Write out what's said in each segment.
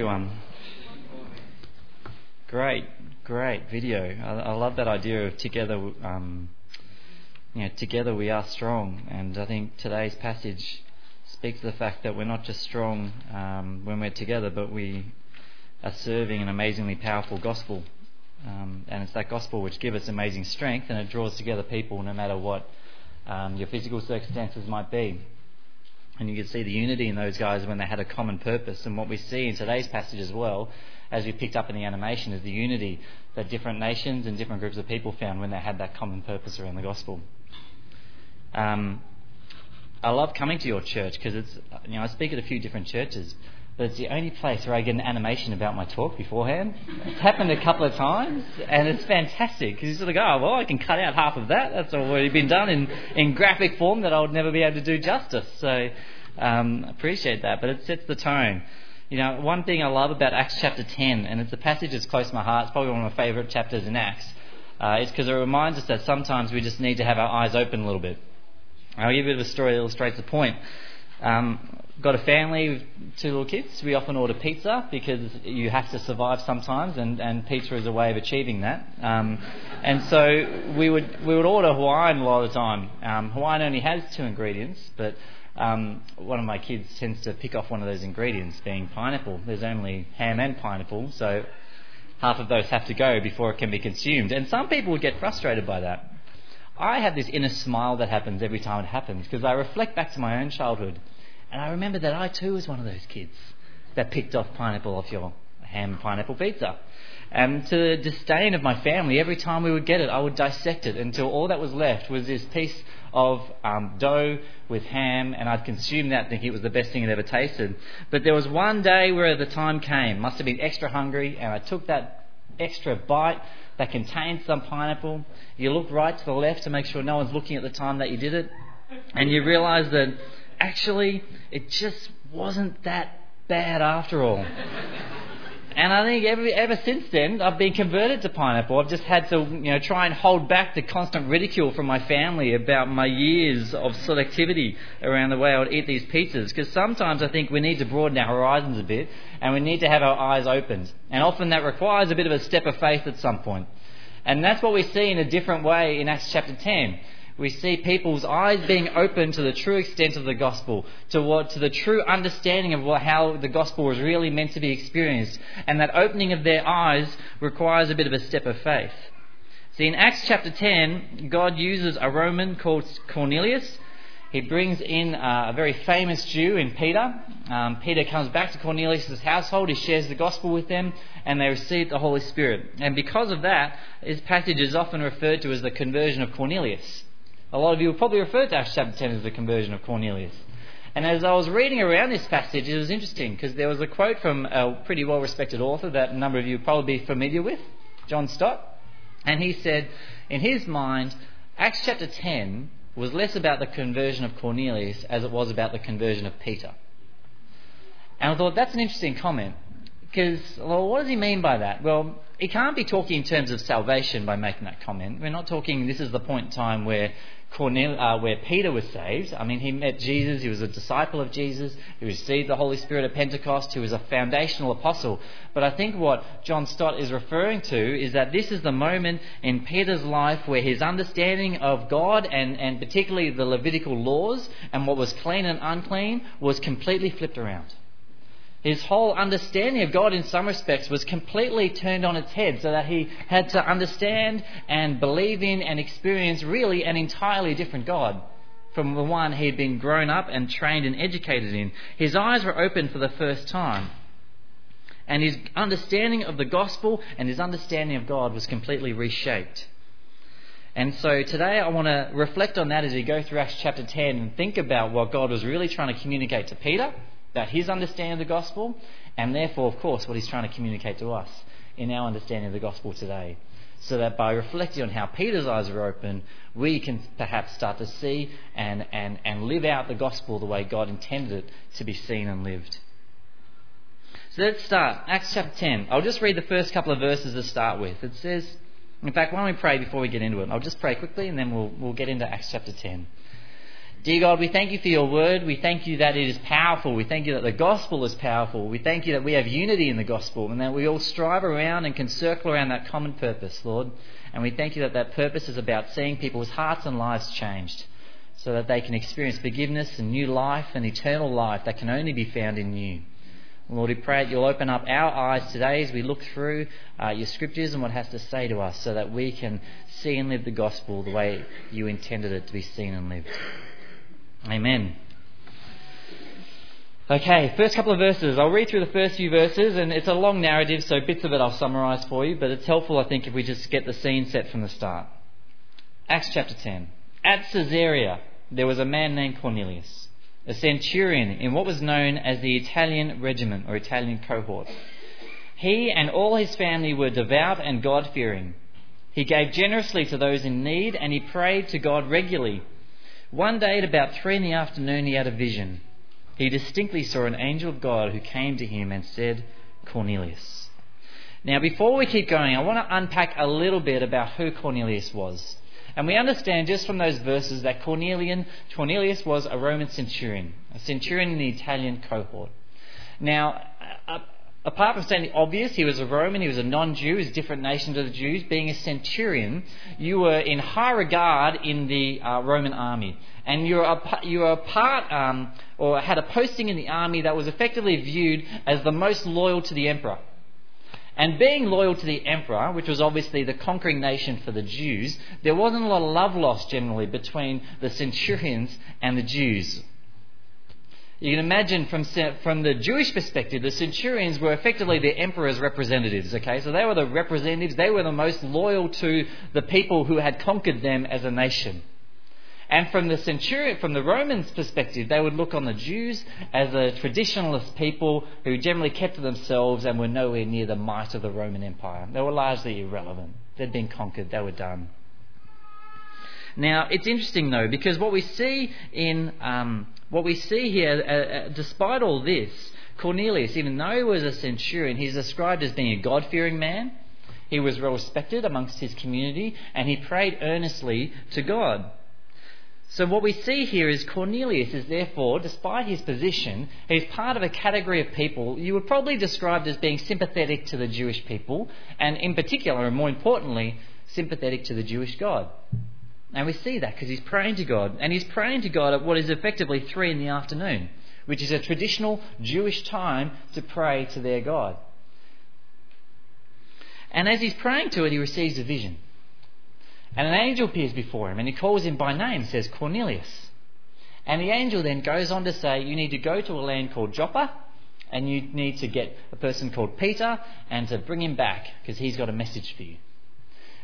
everyone. Great, great video. I, I love that idea of together. Um, you know, together we are strong, and I think today's passage speaks to the fact that we're not just strong um, when we're together, but we are serving an amazingly powerful gospel. Um, and it's that gospel which gives us amazing strength, and it draws together people no matter what um, your physical circumstances might be. And you can see the unity in those guys when they had a common purpose. And what we see in today's passage as well, as we picked up in the animation, is the unity that different nations and different groups of people found when they had that common purpose around the gospel. Um, I love coming to your church because it's, you know, I speak at a few different churches, but it's the only place where I get an animation about my talk beforehand. It's happened a couple of times, and it's fantastic because you sort of go, oh, well, I can cut out half of that. That's already been done in, in graphic form that I would never be able to do justice. So, um, appreciate that, but it sets the tone. You know, one thing I love about Acts chapter 10, and it's a passage that's close to my heart, it's probably one of my favourite chapters in Acts, uh, is because it reminds us that sometimes we just need to have our eyes open a little bit. I'll give you a bit of a story that illustrates the point. Um, got a family with two little kids. We often order pizza because you have to survive sometimes, and, and pizza is a way of achieving that. Um, and so we would we would order Hawaiian a lot of the time. Um, Hawaiian only has two ingredients, but um, one of my kids tends to pick off one of those ingredients, being pineapple. There's only ham and pineapple, so half of those have to go before it can be consumed. And some people would get frustrated by that. I have this inner smile that happens every time it happens because I reflect back to my own childhood and I remember that I too was one of those kids that picked off pineapple off your ham pineapple pizza. And to the disdain of my family, every time we would get it, I would dissect it until all that was left was this piece of um, dough with ham, and I'd consume that thinking it was the best thing I'd ever tasted. But there was one day where the time came, must have been extra hungry, and I took that extra bite that contained some pineapple. You look right to the left to make sure no one's looking at the time that you did it, and you realise that actually, it just wasn't that bad after all. And I think ever, ever since then, I've been converted to pineapple. I've just had to, you know, try and hold back the constant ridicule from my family about my years of selectivity around the way I would eat these pizzas. Because sometimes I think we need to broaden our horizons a bit, and we need to have our eyes opened. And often that requires a bit of a step of faith at some point. And that's what we see in a different way in Acts chapter 10 we see people's eyes being opened to the true extent of the gospel, to what, to the true understanding of what, how the gospel was really meant to be experienced. And that opening of their eyes requires a bit of a step of faith. See, in Acts chapter 10, God uses a Roman called Cornelius. He brings in uh, a very famous Jew in Peter. Um, Peter comes back to Cornelius' household. He shares the gospel with them, and they receive the Holy Spirit. And because of that, this passage is often referred to as the conversion of Cornelius. A lot of you will probably refer to Acts chapter 10 as the conversion of Cornelius. And as I was reading around this passage, it was interesting because there was a quote from a pretty well respected author that a number of you will probably be familiar with, John Stott. And he said, in his mind, Acts chapter 10 was less about the conversion of Cornelius as it was about the conversion of Peter. And I thought that's an interesting comment because, well, what does he mean by that? Well, he can't be talking in terms of salvation by making that comment. We're not talking, this is the point in time where Cornel, uh, where Peter was saved. I mean, he met Jesus, he was a disciple of Jesus, he received the Holy Spirit at Pentecost, he was a foundational apostle. But I think what John Stott is referring to is that this is the moment in Peter's life where his understanding of God and, and particularly the Levitical laws and what was clean and unclean was completely flipped around. His whole understanding of God, in some respects, was completely turned on its head so that he had to understand and believe in and experience really an entirely different God from the one he had been grown up and trained and educated in. His eyes were opened for the first time. And his understanding of the gospel and his understanding of God was completely reshaped. And so today I want to reflect on that as we go through Acts chapter 10 and think about what God was really trying to communicate to Peter about his understanding of the gospel, and therefore, of course, what he's trying to communicate to us in our understanding of the gospel today. So that by reflecting on how Peter's eyes are open, we can perhaps start to see and, and, and live out the gospel the way God intended it to be seen and lived. So let's start. Acts chapter 10. I'll just read the first couple of verses to start with. It says, in fact, why don't we pray before we get into it? I'll just pray quickly and then we'll, we'll get into Acts chapter 10. Dear God, we thank you for your word. We thank you that it is powerful. We thank you that the gospel is powerful. We thank you that we have unity in the gospel and that we all strive around and can circle around that common purpose, Lord. And we thank you that that purpose is about seeing people's hearts and lives changed so that they can experience forgiveness and new life and eternal life that can only be found in you. Lord, we pray that you'll open up our eyes today as we look through uh, your scriptures and what has to say to us so that we can see and live the gospel the way you intended it to be seen and lived. Amen. Okay, first couple of verses. I'll read through the first few verses, and it's a long narrative, so bits of it I'll summarise for you, but it's helpful, I think, if we just get the scene set from the start. Acts chapter 10. At Caesarea, there was a man named Cornelius, a centurion in what was known as the Italian regiment or Italian cohort. He and all his family were devout and God fearing. He gave generously to those in need, and he prayed to God regularly one day at about three in the afternoon, he had a vision. He distinctly saw an angel of God who came to him and said, Cornelius. Now, before we keep going, I want to unpack a little bit about who Cornelius was. And we understand just from those verses that Cornelian, Cornelius was a Roman centurion, a centurion in the Italian cohort. Now, uh, uh, apart from saying the obvious, he was a Roman, he was a non Jew, he was a different nation to the Jews. Being a centurion, you were in high regard in the uh, Roman army. And you were a, you were a part, um, or had a posting in the army that was effectively viewed as the most loyal to the emperor. And being loyal to the emperor, which was obviously the conquering nation for the Jews, there wasn't a lot of love lost generally between the centurions and the Jews. You can imagine from, from the Jewish perspective, the centurions were effectively the emperor's representatives, okay? So they were the representatives, they were the most loyal to the people who had conquered them as a nation. And from the centurion, from the Romans' perspective, they would look on the Jews as a traditionalist people who generally kept to themselves and were nowhere near the might of the Roman Empire. They were largely irrelevant. They'd been conquered, they were done. Now, it's interesting though, because what we see in um, what we see here, uh, uh, despite all this, Cornelius, even though he was a centurion, he's described as being a God fearing man. He was well respected amongst his community, and he prayed earnestly to God. So, what we see here is Cornelius is therefore, despite his position, he's part of a category of people you would probably describe as being sympathetic to the Jewish people, and in particular, and more importantly, sympathetic to the Jewish God. And we see that because he's praying to God. And he's praying to God at what is effectively three in the afternoon, which is a traditional Jewish time to pray to their God. And as he's praying to it, he receives a vision. And an angel appears before him and he calls him by name, says Cornelius. And the angel then goes on to say, You need to go to a land called Joppa and you need to get a person called Peter and to bring him back because he's got a message for you.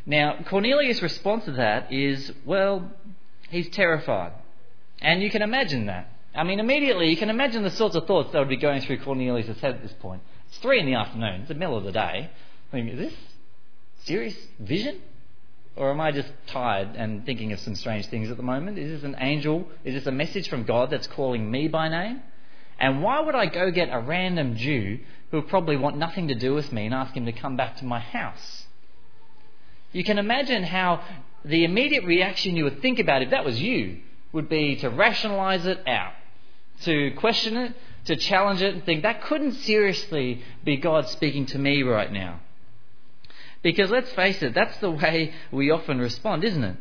Now, Cornelius' response to that is, well, he's terrified. And you can imagine that. I mean, immediately you can imagine the sorts of thoughts that would be going through Cornelius' head at this point. It's three in the afternoon, it's the middle of the day. I mean, is this serious vision? Or am I just tired and thinking of some strange things at the moment? Is this an angel? Is this a message from God that's calling me by name? And why would I go get a random Jew who would probably want nothing to do with me and ask him to come back to my house? You can imagine how the immediate reaction you would think about if that was you would be to rationalize it out, to question it, to challenge it, and think that couldn't seriously be God speaking to me right now. Because let's face it, that's the way we often respond, isn't it?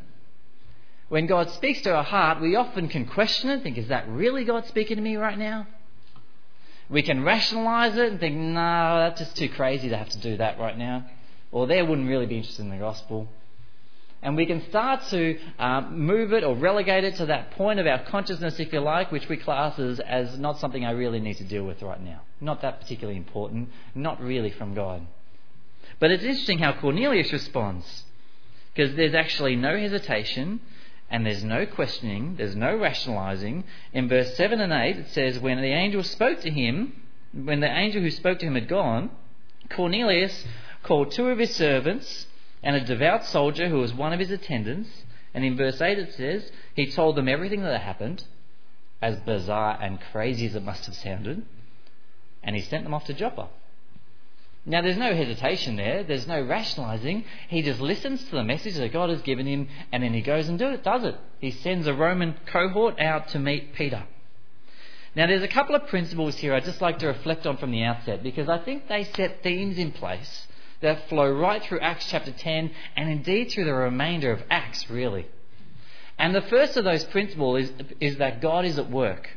When God speaks to our heart, we often can question it, think, is that really God speaking to me right now? We can rationalize it and think, no, that's just too crazy to have to do that right now or they wouldn't really be interested in the gospel. And we can start to um, move it or relegate it to that point of our consciousness, if you like, which we class as, as not something I really need to deal with right now. Not that particularly important, not really from God. But it's interesting how Cornelius responds, because there's actually no hesitation and there's no questioning, there's no rationalizing. In verse 7 and 8, it says, When the angel spoke to him, when the angel who spoke to him had gone, Cornelius called two of his servants and a devout soldier who was one of his attendants. And in verse 8 it says, he told them everything that had happened, as bizarre and crazy as it must have sounded, and he sent them off to Joppa. Now, there's no hesitation there, there's no rationalizing. He just listens to the message that God has given him and then he goes and do it, does it. He sends a Roman cohort out to meet Peter. Now, there's a couple of principles here I'd just like to reflect on from the outset because I think they set themes in place that flow right through Acts chapter 10 and indeed through the remainder of Acts, really. And the first of those principles is, is that God is at work.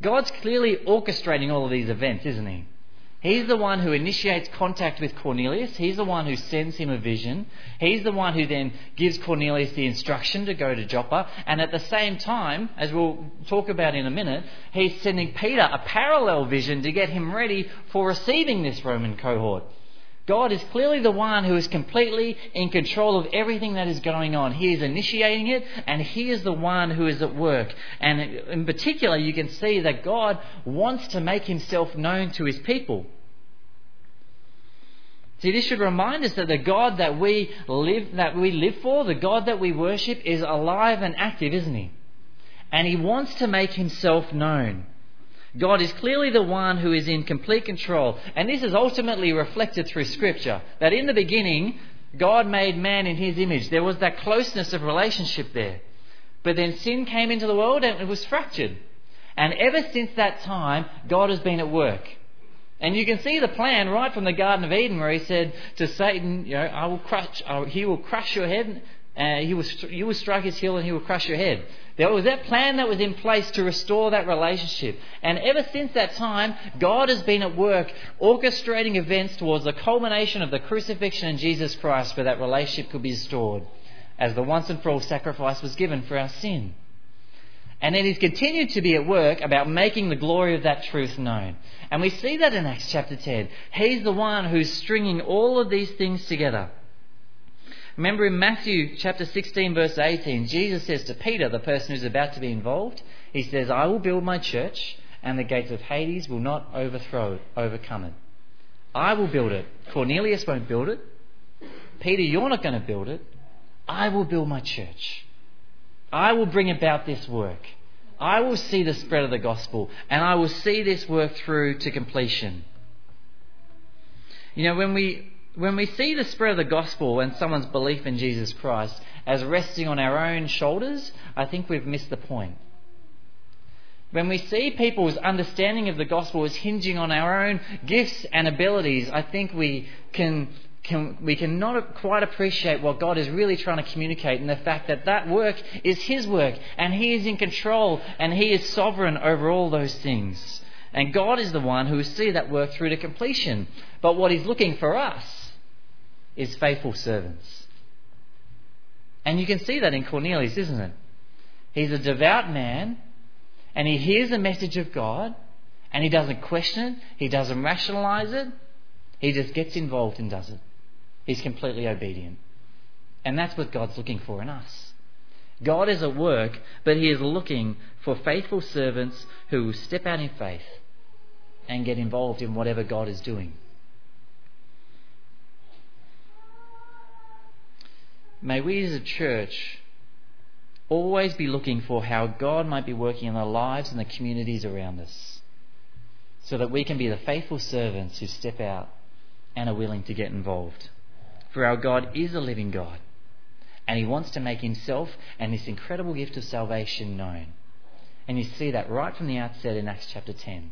God's clearly orchestrating all of these events, isn't he? He's the one who initiates contact with Cornelius. He's the one who sends him a vision. He's the one who then gives Cornelius the instruction to go to Joppa. And at the same time, as we'll talk about in a minute, he's sending Peter a parallel vision to get him ready for receiving this Roman cohort. God is clearly the one who is completely in control of everything that is going on. He is initiating it, and He is the one who is at work. And in particular, you can see that God wants to make Himself known to His people. See, this should remind us that the God that we live, that we live for, the God that we worship, is alive and active, isn't He? And He wants to make Himself known. God is clearly the one who is in complete control. And this is ultimately reflected through Scripture. That in the beginning, God made man in his image. There was that closeness of relationship there. But then sin came into the world and it was fractured. And ever since that time, God has been at work. And you can see the plan right from the Garden of Eden where he said to Satan, you know, I will crush, he will crush your head, uh, he will, you will strike his heel and he will crush your head. There was that plan that was in place to restore that relationship. And ever since that time, God has been at work orchestrating events towards the culmination of the crucifixion in Jesus Christ where that relationship could be restored as the once and for all sacrifice was given for our sin. And then he's continued to be at work about making the glory of that truth known. And we see that in Acts chapter 10. He's the one who's stringing all of these things together. Remember in Matthew chapter 16, verse 18, Jesus says to Peter, the person who's about to be involved, He says, I will build my church, and the gates of Hades will not overthrow it, overcome it. I will build it. Cornelius won't build it. Peter, you're not going to build it. I will build my church. I will bring about this work. I will see the spread of the gospel, and I will see this work through to completion. You know, when we when we see the spread of the gospel and someone's belief in Jesus Christ as resting on our own shoulders, I think we've missed the point. When we see people's understanding of the gospel as hinging on our own gifts and abilities, I think we can, can, we cannot quite appreciate what God is really trying to communicate and the fact that that work is His work and He is in control and He is sovereign over all those things. And God is the one who will see that work through to completion. But what He's looking for us is faithful servants. And you can see that in Cornelius, isn't it? He's a devout man, and he hears the message of God, and he doesn't question it, he doesn't rationalize it, he just gets involved and does it. He's completely obedient. And that's what God's looking for in us. God is at work, but He is looking for faithful servants who step out in faith and get involved in whatever God is doing. May we as a church always be looking for how God might be working in the lives and the communities around us so that we can be the faithful servants who step out and are willing to get involved. For our God is a living God and He wants to make Himself and this incredible gift of salvation known. And you see that right from the outset in Acts chapter 10.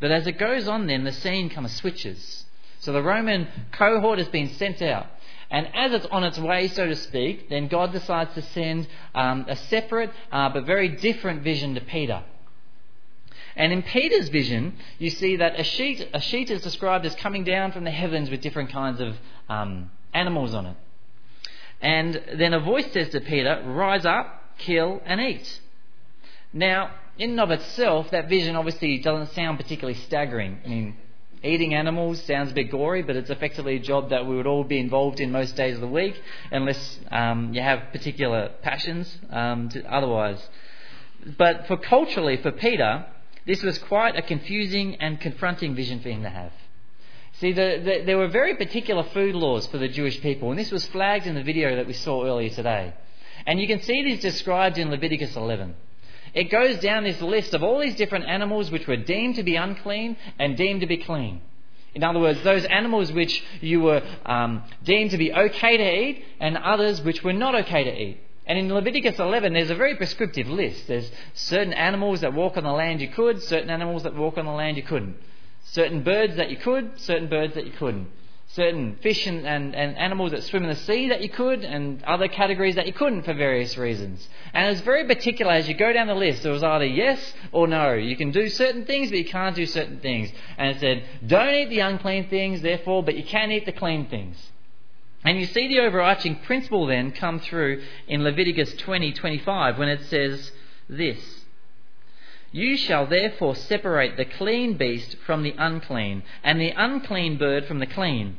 But as it goes on, then, the scene kind of switches. So the Roman cohort has been sent out. And as it's on its way, so to speak, then God decides to send um, a separate uh, but very different vision to Peter. And in Peter's vision, you see that a sheet, a sheet is described as coming down from the heavens with different kinds of um, animals on it. And then a voice says to Peter, Rise up, kill, and eat. Now, in and of itself, that vision obviously doesn't sound particularly staggering. I mean, Eating animals sounds a bit gory, but it's effectively a job that we would all be involved in most days of the week, unless um, you have particular passions um, otherwise. But for culturally, for Peter, this was quite a confusing and confronting vision for him to have. See, the, the, there were very particular food laws for the Jewish people, and this was flagged in the video that we saw earlier today. And you can see these described in Leviticus 11. It goes down this list of all these different animals which were deemed to be unclean and deemed to be clean. In other words, those animals which you were um, deemed to be okay to eat and others which were not okay to eat. And in Leviticus 11, there's a very prescriptive list. There's certain animals that walk on the land you could, certain animals that walk on the land you couldn't. Certain birds that you could, certain birds that you couldn't certain fish and, and, and, animals that swim in the sea that you could, and other categories that you couldn't for various reasons. And it was very particular as you go down the list. It was either yes or no. You can do certain things, but you can't do certain things. And it said, don't eat the unclean things, therefore, but you can eat the clean things. And you see the overarching principle then come through in Leviticus 20:25 when it says this. You shall therefore separate the clean beast from the unclean, and the unclean bird from the clean.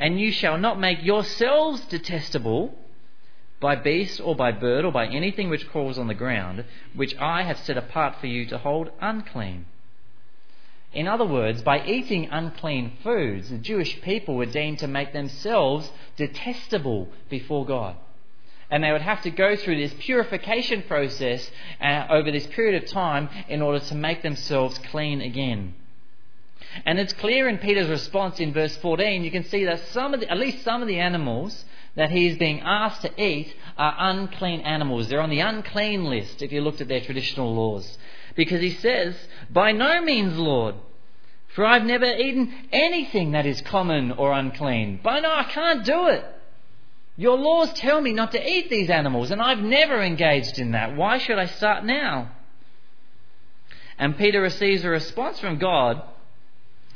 And you shall not make yourselves detestable by beast or by bird or by anything which crawls on the ground, which I have set apart for you to hold unclean. In other words, by eating unclean foods, the Jewish people were deemed to make themselves detestable before God and they would have to go through this purification process uh, over this period of time in order to make themselves clean again. And it's clear in Peter's response in verse 14, you can see that some of the, at least some of the animals that he is being asked to eat are unclean animals. They're on the unclean list if you looked at their traditional laws. Because he says, By no means, Lord, for I've never eaten anything that is common or unclean. By no, I can't do it. Your laws tell me not to eat these animals, and I've never engaged in that. Why should I start now? And Peter receives a response from God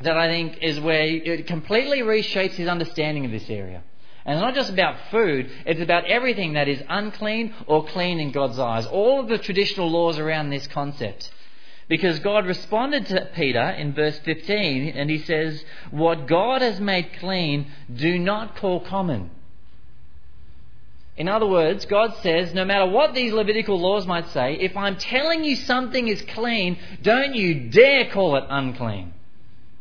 that I think is where it completely reshapes his understanding of this area. And it's not just about food, it's about everything that is unclean or clean in God's eyes. All of the traditional laws around this concept. Because God responded to Peter in verse 15 and he says, What God has made clean, do not call common. In other words, God says, no matter what these Levitical laws might say, if I'm telling you something is clean, don't you dare call it unclean.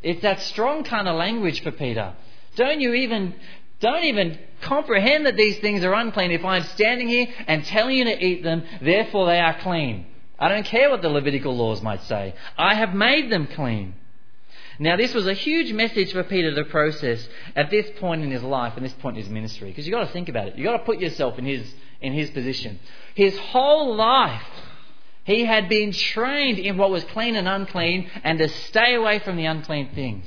It's that strong kind of language for Peter. Don't you even don't even comprehend that these things are unclean if I'm standing here and telling you to eat them, therefore they are clean. I don't care what the Levitical laws might say. I have made them clean. Now, this was a huge message for Peter to process at this point in his life and this point in his ministry. Because you've got to think about it. You've got to put yourself in his, in his position. His whole life, he had been trained in what was clean and unclean and to stay away from the unclean things.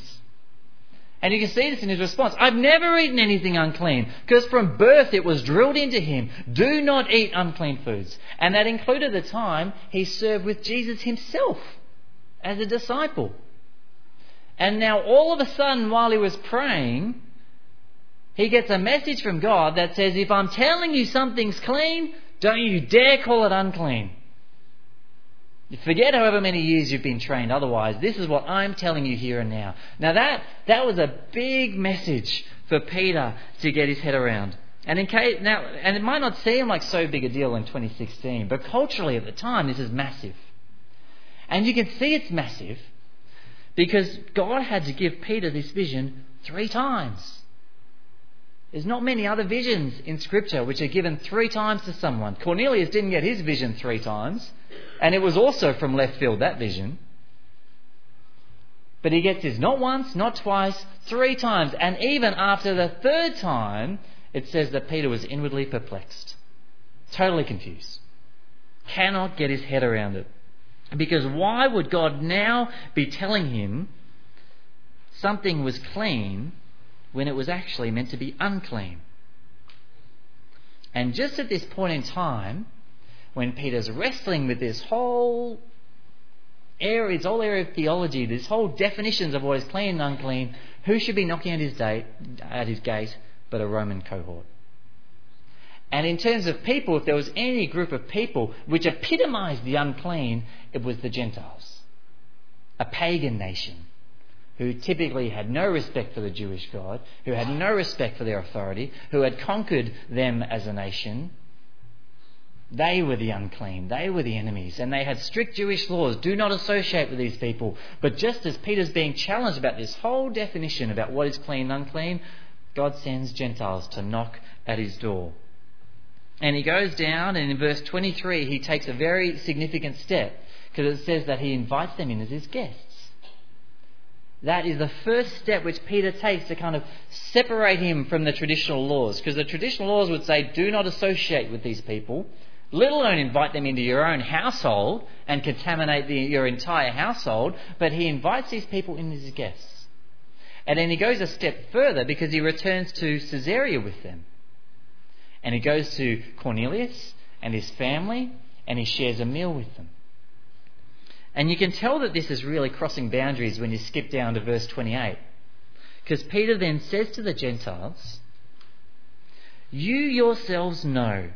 And you can see this in his response. I've never eaten anything unclean because from birth it was drilled into him do not eat unclean foods. And that included the time he served with Jesus himself as a disciple. And now, all of a sudden, while he was praying, he gets a message from God that says, If I'm telling you something's clean, don't you dare call it unclean. Forget however many years you've been trained otherwise. This is what I'm telling you here and now. Now, that, that was a big message for Peter to get his head around. And in case, now, and it might not seem like so big a deal in 2016, but culturally at the time, this is massive. And you can see it's massive because God had to give Peter this vision three times. There's not many other visions in Scripture which are given three times to someone. Cornelius didn't get his vision three times, and it was also from left field, that vision. But he gets his not once, not twice, three times. And even after the third time, it says that Peter was inwardly perplexed, totally confused, cannot get his head around it. Because why would God now be telling him something was clean when it was actually meant to be unclean? And just at this point in time, when Peter's wrestling with this whole area, this whole area of theology, this whole definitions of what is clean and unclean, who should be knocking at his, date, at his gate but a Roman cohort? And in terms of people, if there was any group of people which epitomized the unclean, it was the Gentiles, a pagan nation who typically had no respect for the Jewish God, who had no respect for their authority, who had conquered them as a nation. They were the unclean. They were the enemies. And they had strict Jewish laws. Do not associate with these people. But just as Peter's being challenged about this whole definition about what is clean and unclean, God sends Gentiles to knock at his door. And he goes down, and in verse 23, he takes a very significant step because it says that he invites them in as his guests. That is the first step which Peter takes to kind of separate him from the traditional laws. Because the traditional laws would say, do not associate with these people, let alone invite them into your own household and contaminate the, your entire household. But he invites these people in as his guests. And then he goes a step further because he returns to Caesarea with them. And he goes to Cornelius and his family and he shares a meal with them. And you can tell that this is really crossing boundaries when you skip down to verse 28. Because Peter then says to the Gentiles, You yourselves know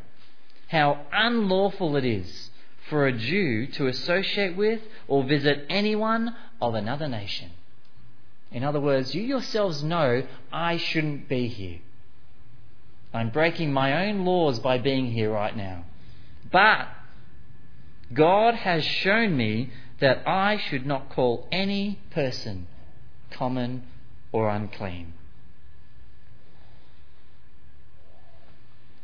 how unlawful it is for a Jew to associate with or visit anyone of another nation. In other words, you yourselves know I shouldn't be here. I'm breaking my own laws by being here right now. But God has shown me that I should not call any person common or unclean.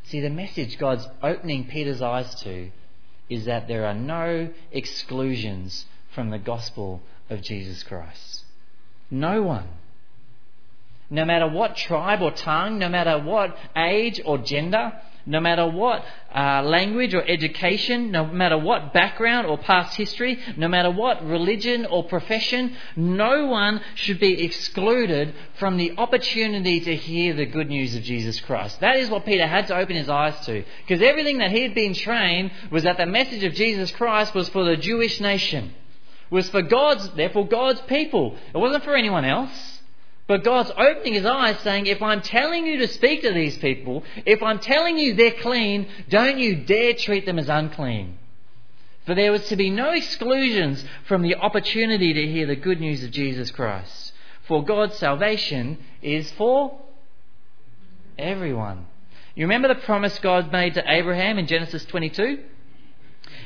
See, the message God's opening Peter's eyes to is that there are no exclusions from the gospel of Jesus Christ. No one. No matter what tribe or tongue, no matter what age or gender, no matter what uh, language or education, no matter what background or past history, no matter what religion or profession, no one should be excluded from the opportunity to hear the good news of Jesus Christ. That is what Peter had to open his eyes to. Because everything that he had been trained was that the message of Jesus Christ was for the Jewish nation, was for God's, therefore God's people. It wasn't for anyone else. But God's opening his eyes saying, if I'm telling you to speak to these people, if I'm telling you they're clean, don't you dare treat them as unclean. For there was to be no exclusions from the opportunity to hear the good news of Jesus Christ. For God's salvation is for everyone. You remember the promise God made to Abraham in Genesis 22?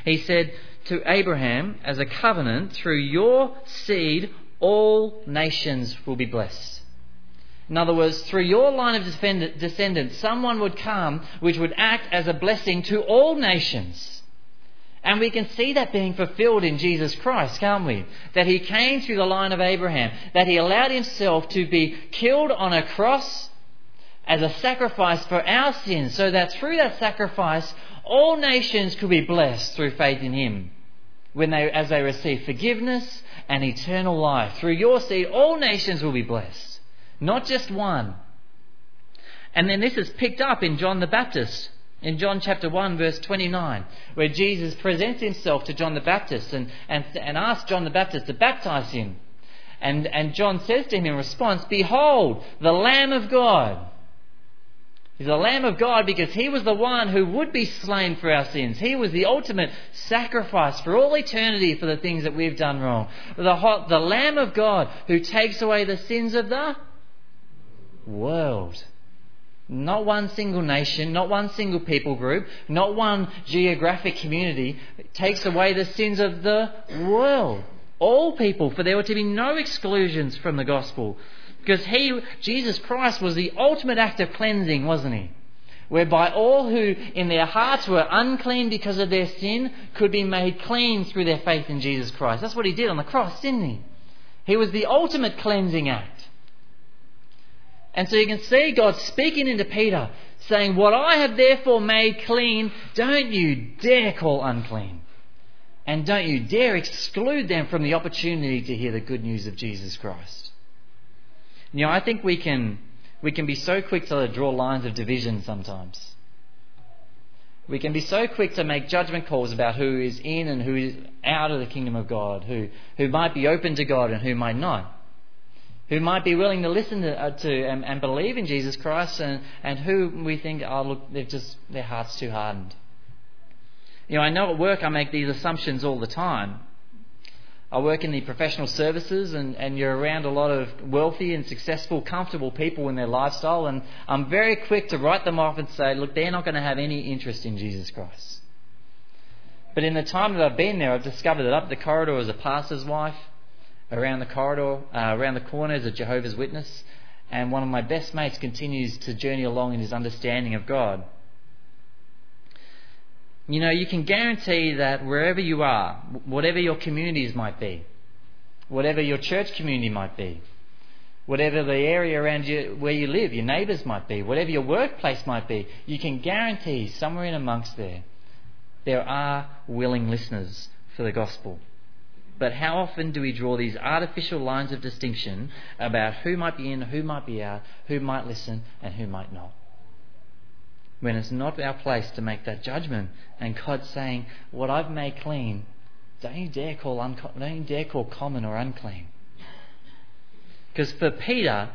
He said to Abraham, as a covenant, through your seed all nations will be blessed. In other words, through your line of descendants, someone would come which would act as a blessing to all nations. And we can see that being fulfilled in Jesus Christ, can't we? That he came through the line of Abraham, that he allowed himself to be killed on a cross as a sacrifice for our sins, so that through that sacrifice, all nations could be blessed through faith in him. When they, as they receive forgiveness and eternal life. Through your seed, all nations will be blessed, not just one. And then this is picked up in John the Baptist, in John chapter 1, verse 29, where Jesus presents himself to John the Baptist and, and, and asks John the Baptist to baptize him. And, and John says to him in response, Behold, the Lamb of God He's the Lamb of God because He was the one who would be slain for our sins. He was the ultimate sacrifice for all eternity for the things that we've done wrong. The, the Lamb of God who takes away the sins of the world. Not one single nation, not one single people group, not one geographic community takes away the sins of the world. All people, for there were to be no exclusions from the gospel. Because he, Jesus Christ, was the ultimate act of cleansing, wasn't he? Whereby all who in their hearts were unclean because of their sin could be made clean through their faith in Jesus Christ. That's what he did on the cross, didn't he? He was the ultimate cleansing act. And so you can see God speaking into Peter, saying, What I have therefore made clean, don't you dare call unclean. And don't you dare exclude them from the opportunity to hear the good news of Jesus Christ. You know, I think we can, we can be so quick to draw lines of division sometimes. We can be so quick to make judgment calls about who is in and who is out of the kingdom of God, who, who might be open to God and who might not, who might be willing to listen to, uh, to and, and, believe in Jesus Christ, and, and who we think, oh, look, they've just, their heart's too hardened. You know, I know at work I make these assumptions all the time. I work in the professional services, and, and you're around a lot of wealthy and successful, comfortable people in their lifestyle, and I'm very quick to write them off and say, look, they're not going to have any interest in Jesus Christ. But in the time that I've been there, I've discovered that up the corridor is a pastor's wife, around the corridor, uh, around the corner is a Jehovah's Witness, and one of my best mates continues to journey along in his understanding of God. You know, you can guarantee that wherever you are, whatever your communities might be, whatever your church community might be, whatever the area around you where you live, your neighbours might be, whatever your workplace might be, you can guarantee somewhere in amongst there, there are willing listeners for the gospel. But how often do we draw these artificial lines of distinction about who might be in, who might be out, who might listen, and who might not? When it's not our place to make that judgment, and God's saying, "What I've made clean, don't you dare call unco- don't you dare call common or unclean." Because for Peter,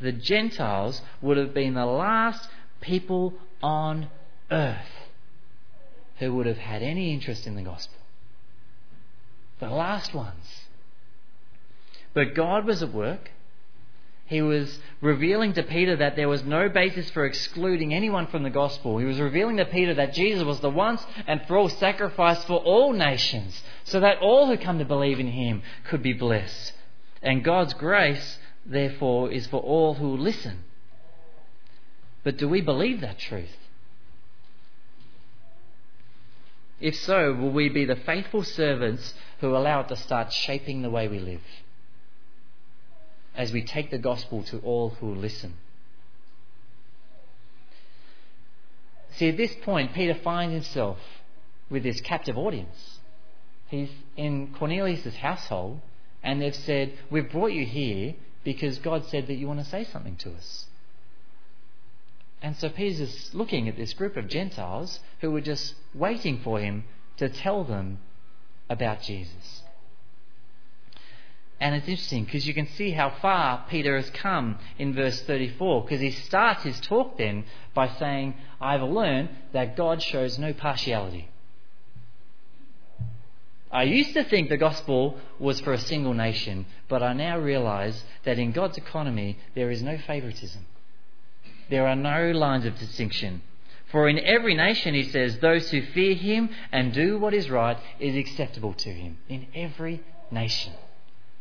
the Gentiles would have been the last people on earth who would have had any interest in the gospel the last ones. But God was at work. He was revealing to Peter that there was no basis for excluding anyone from the gospel. He was revealing to Peter that Jesus was the once and for all sacrifice for all nations, so that all who come to believe in him could be blessed. And God's grace, therefore, is for all who listen. But do we believe that truth? If so, will we be the faithful servants who allow it to start shaping the way we live as we take the gospel to all who listen? See, at this point, Peter finds himself with this captive audience. He's in Cornelius' household, and they've said, We've brought you here because God said that you want to say something to us. And so Peter's looking at this group of Gentiles who were just waiting for him to tell them about Jesus. And it's interesting because you can see how far Peter has come in verse 34 because he starts his talk then by saying, I've learned that God shows no partiality. I used to think the gospel was for a single nation, but I now realize that in God's economy there is no favoritism. There are no lines of distinction. For in every nation, he says, those who fear him and do what is right is acceptable to him. In every nation.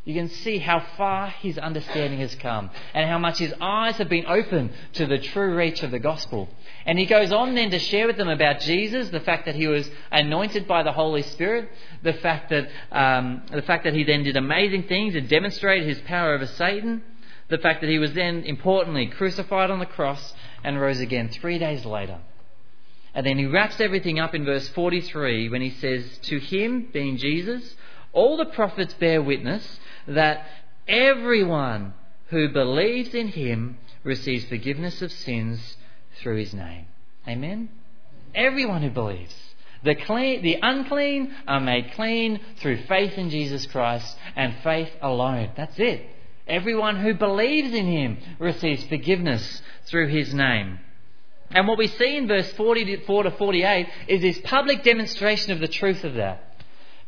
You can see how far his understanding has come and how much his eyes have been opened to the true reach of the gospel. And he goes on then to share with them about Jesus, the fact that he was anointed by the Holy Spirit, the fact that, um, the fact that he then did amazing things and demonstrated his power over Satan, the fact that he was then, importantly, crucified on the cross and rose again three days later. And then he wraps everything up in verse 43 when he says, To him, being Jesus, all the prophets bear witness that everyone who believes in him receives forgiveness of sins through his name. Amen? Everyone who believes. The, clean, the unclean are made clean through faith in Jesus Christ and faith alone. That's it. Everyone who believes in him receives forgiveness through his name. And what we see in verse 44 to 48 is this public demonstration of the truth of that.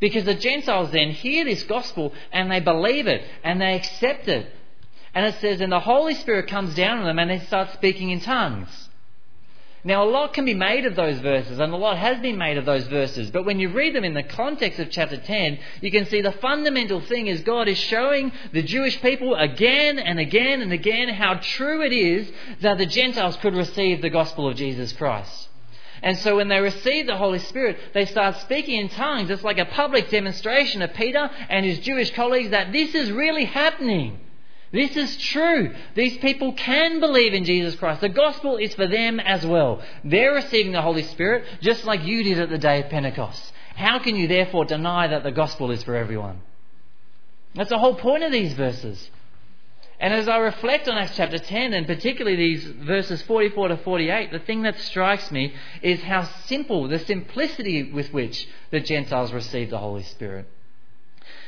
Because the Gentiles then hear this gospel and they believe it and they accept it. And it says, and the Holy Spirit comes down on them and they start speaking in tongues. Now, a lot can be made of those verses, and a lot has been made of those verses, but when you read them in the context of chapter 10, you can see the fundamental thing is God is showing the Jewish people again and again and again how true it is that the Gentiles could receive the gospel of Jesus Christ. And so when they receive the Holy Spirit, they start speaking in tongues. It's like a public demonstration of Peter and his Jewish colleagues that this is really happening. This is true. These people can believe in Jesus Christ. The gospel is for them as well. They're receiving the Holy Spirit just like you did at the day of Pentecost. How can you therefore deny that the gospel is for everyone? That's the whole point of these verses. And as I reflect on Acts chapter 10, and particularly these verses 44 to 48, the thing that strikes me is how simple, the simplicity with which the Gentiles received the Holy Spirit.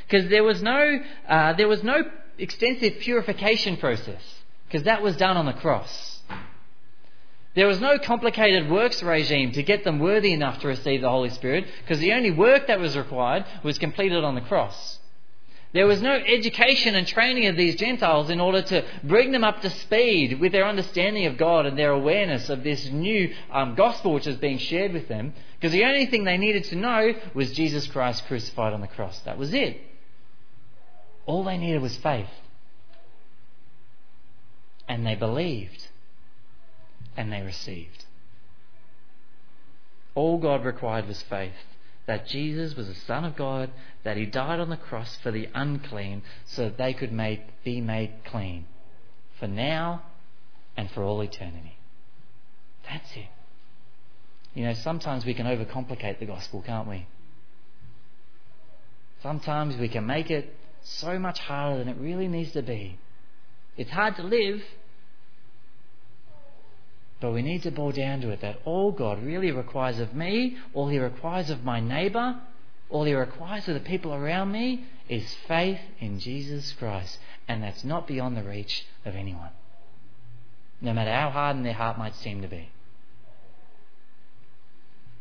Because there was no, uh, there was no extensive purification process, because that was done on the cross. There was no complicated works regime to get them worthy enough to receive the Holy Spirit, because the only work that was required was completed on the cross. There was no education and training of these Gentiles in order to bring them up to speed with their understanding of God and their awareness of this new um, gospel which was being shared with them, because the only thing they needed to know was Jesus Christ crucified on the cross. That was it. All they needed was faith. And they believed. And they received. All God required was faith that Jesus was the Son of God, that He died on the cross for the unclean so that they could make, be made clean for now and for all eternity. That's it. You know, sometimes we can overcomplicate the gospel, can't we? Sometimes we can make it so much harder than it really needs to be. It's hard to live, but we need to boil down to it that all God really requires of me, all He requires of my neighbour, all He requires of the people around me is faith in Jesus Christ. And that's not beyond the reach of anyone, no matter how hardened their heart might seem to be.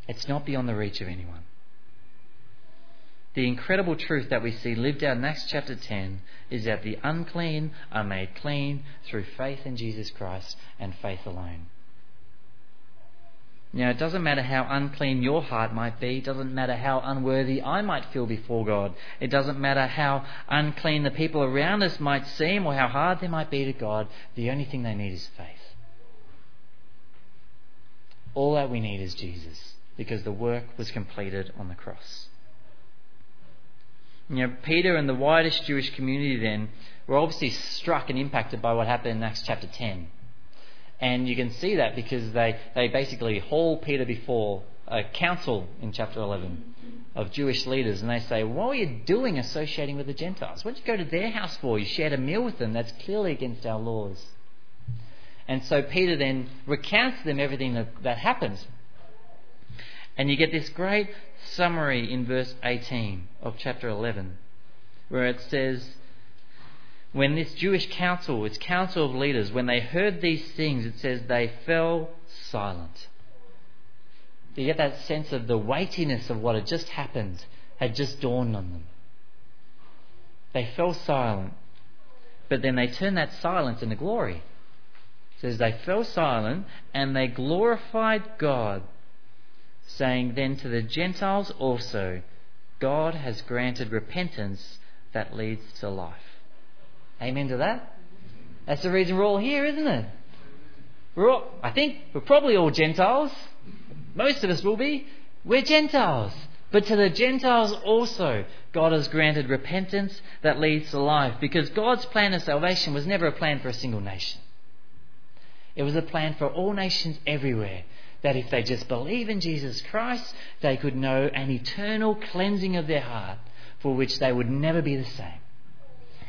It's not beyond the reach of anyone. The incredible truth that we see lived out in Acts chapter 10 is that the unclean are made clean through faith in Jesus Christ and faith alone. Now, it doesn't matter how unclean your heart might be. It doesn't matter how unworthy I might feel before God. It doesn't matter how unclean the people around us might seem or how hard they might be to God. The only thing they need is faith. All that we need is Jesus because the work was completed on the cross. You know, Peter and the widest Jewish community then were obviously struck and impacted by what happened in Acts chapter 10. And you can see that because they, they basically haul Peter before a council in chapter 11 of Jewish leaders and they say, What are you doing associating with the Gentiles? What did you go to their house for? You shared a meal with them. That's clearly against our laws. And so Peter then recounts to them everything that, that happens. And you get this great summary in verse 18 of chapter 11, where it says, when this Jewish council, its council of leaders, when they heard these things, it says they fell silent. You get that sense of the weightiness of what had just happened had just dawned on them. They fell silent, but then they turned that silence into glory. It says they fell silent and they glorified God, saying, Then to the Gentiles also, God has granted repentance that leads to life. Amen to that? That's the reason we're all here, isn't it? We're all, I think we're probably all Gentiles. Most of us will be. We're Gentiles. But to the Gentiles also, God has granted repentance that leads to life. Because God's plan of salvation was never a plan for a single nation. It was a plan for all nations everywhere. That if they just believe in Jesus Christ, they could know an eternal cleansing of their heart for which they would never be the same.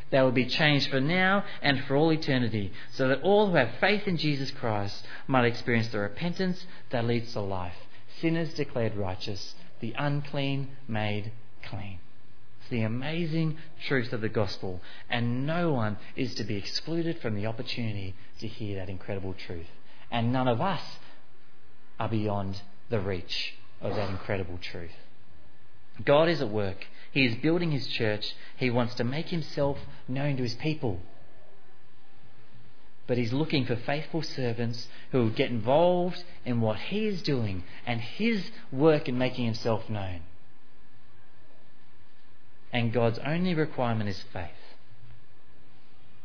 They will be changed for now and for all eternity, so that all who have faith in Jesus Christ might experience the repentance that leads to life. Sinners declared righteous, the unclean made clean. It's the amazing truth of the gospel, and no one is to be excluded from the opportunity to hear that incredible truth. And none of us are beyond the reach of that incredible truth. God is at work he is building his church. He wants to make himself known to his people. But he's looking for faithful servants who will get involved in what he is doing and his work in making himself known. And God's only requirement is faith.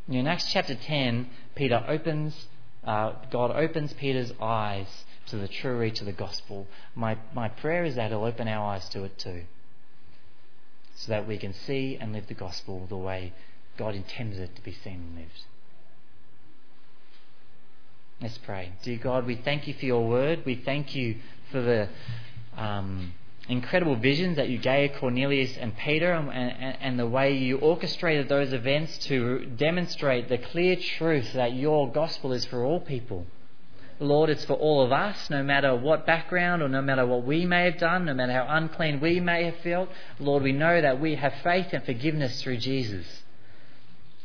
In Acts chapter 10, Peter opens, uh, God opens Peter's eyes to the true reach of the gospel. My, my prayer is that he'll open our eyes to it too so that we can see and live the gospel the way God intended it to be seen and lived. Let's pray. Dear God, we thank you for your word. We thank you for the um, incredible visions that you gave Cornelius and Peter and, and, and the way you orchestrated those events to demonstrate the clear truth that your gospel is for all people. Lord, it's for all of us, no matter what background or no matter what we may have done, no matter how unclean we may have felt. Lord, we know that we have faith and forgiveness through Jesus.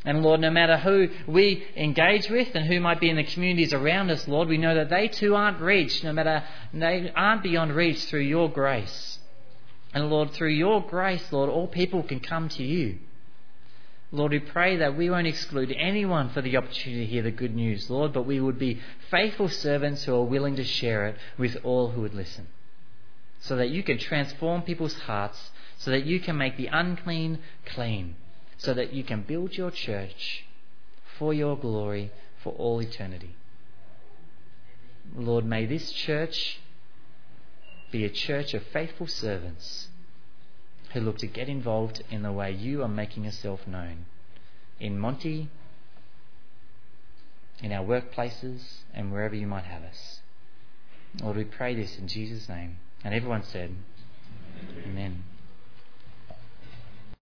And Lord, no matter who we engage with and who might be in the communities around us, Lord, we know that they too aren't reached, no matter they aren't beyond reach through your grace. And Lord, through your grace, Lord, all people can come to you. Lord, we pray that we won't exclude anyone for the opportunity to hear the good news, Lord, but we would be faithful servants who are willing to share it with all who would listen. So that you can transform people's hearts, so that you can make the unclean clean, so that you can build your church for your glory for all eternity. Lord, may this church be a church of faithful servants who look to get involved in the way you are making yourself known in Monty, in our workplaces, and wherever you might have us. Lord, we pray this in Jesus' name. And everyone said, Amen. Amen.